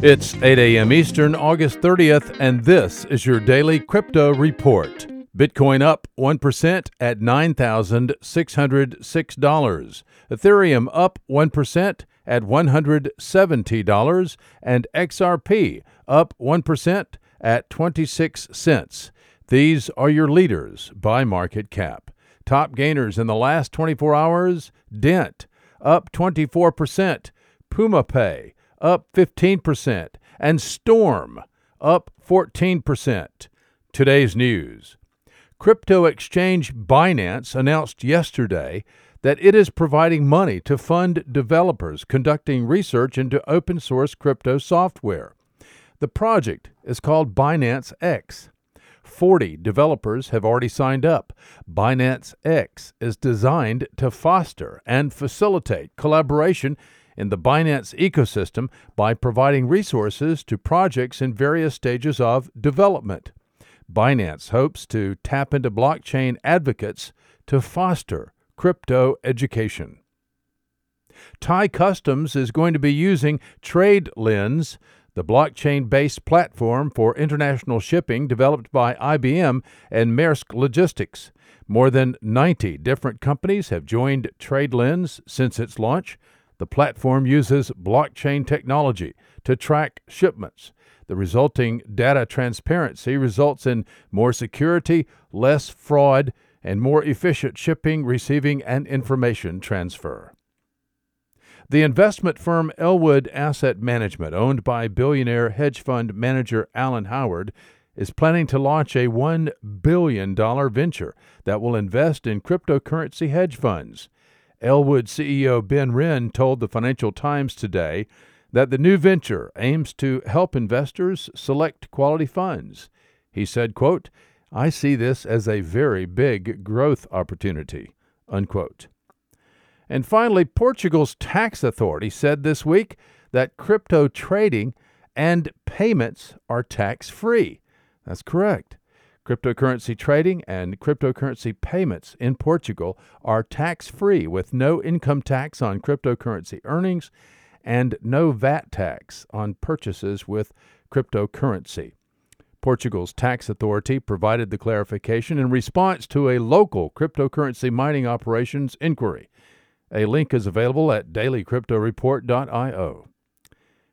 It's 8 a.m. Eastern, August 30th, and this is your daily crypto report. Bitcoin up 1% at $9,606. Ethereum up 1% at $170. And XRP up 1% at 26 cents. These are your leaders by market cap. Top gainers in the last 24 hours Dent up 24%, PumaPay up 15%, and Storm up 14%. Today's news. Crypto exchange Binance announced yesterday that it is providing money to fund developers conducting research into open source crypto software. The project is called Binance X. 40 developers have already signed up. Binance X is designed to foster and facilitate collaboration in the Binance ecosystem by providing resources to projects in various stages of development. Binance hopes to tap into blockchain advocates to foster crypto education. Thai Customs is going to be using TradeLens, the blockchain based platform for international shipping developed by IBM and Maersk Logistics. More than 90 different companies have joined TradeLens since its launch. The platform uses blockchain technology to track shipments. The resulting data transparency results in more security, less fraud, and more efficient shipping, receiving, and information transfer. The investment firm Elwood Asset Management, owned by billionaire hedge fund manager Alan Howard, is planning to launch a $1 billion venture that will invest in cryptocurrency hedge funds. Elwood CEO Ben Wrenn told the Financial Times today that the new venture aims to help investors select quality funds. He said, quote, I see this as a very big growth opportunity, unquote. And finally, Portugal's tax authority said this week that crypto trading and payments are tax free. That's correct. Cryptocurrency trading and cryptocurrency payments in Portugal are tax free with no income tax on cryptocurrency earnings and no VAT tax on purchases with cryptocurrency. Portugal's tax authority provided the clarification in response to a local cryptocurrency mining operations inquiry. A link is available at dailycryptoreport.io.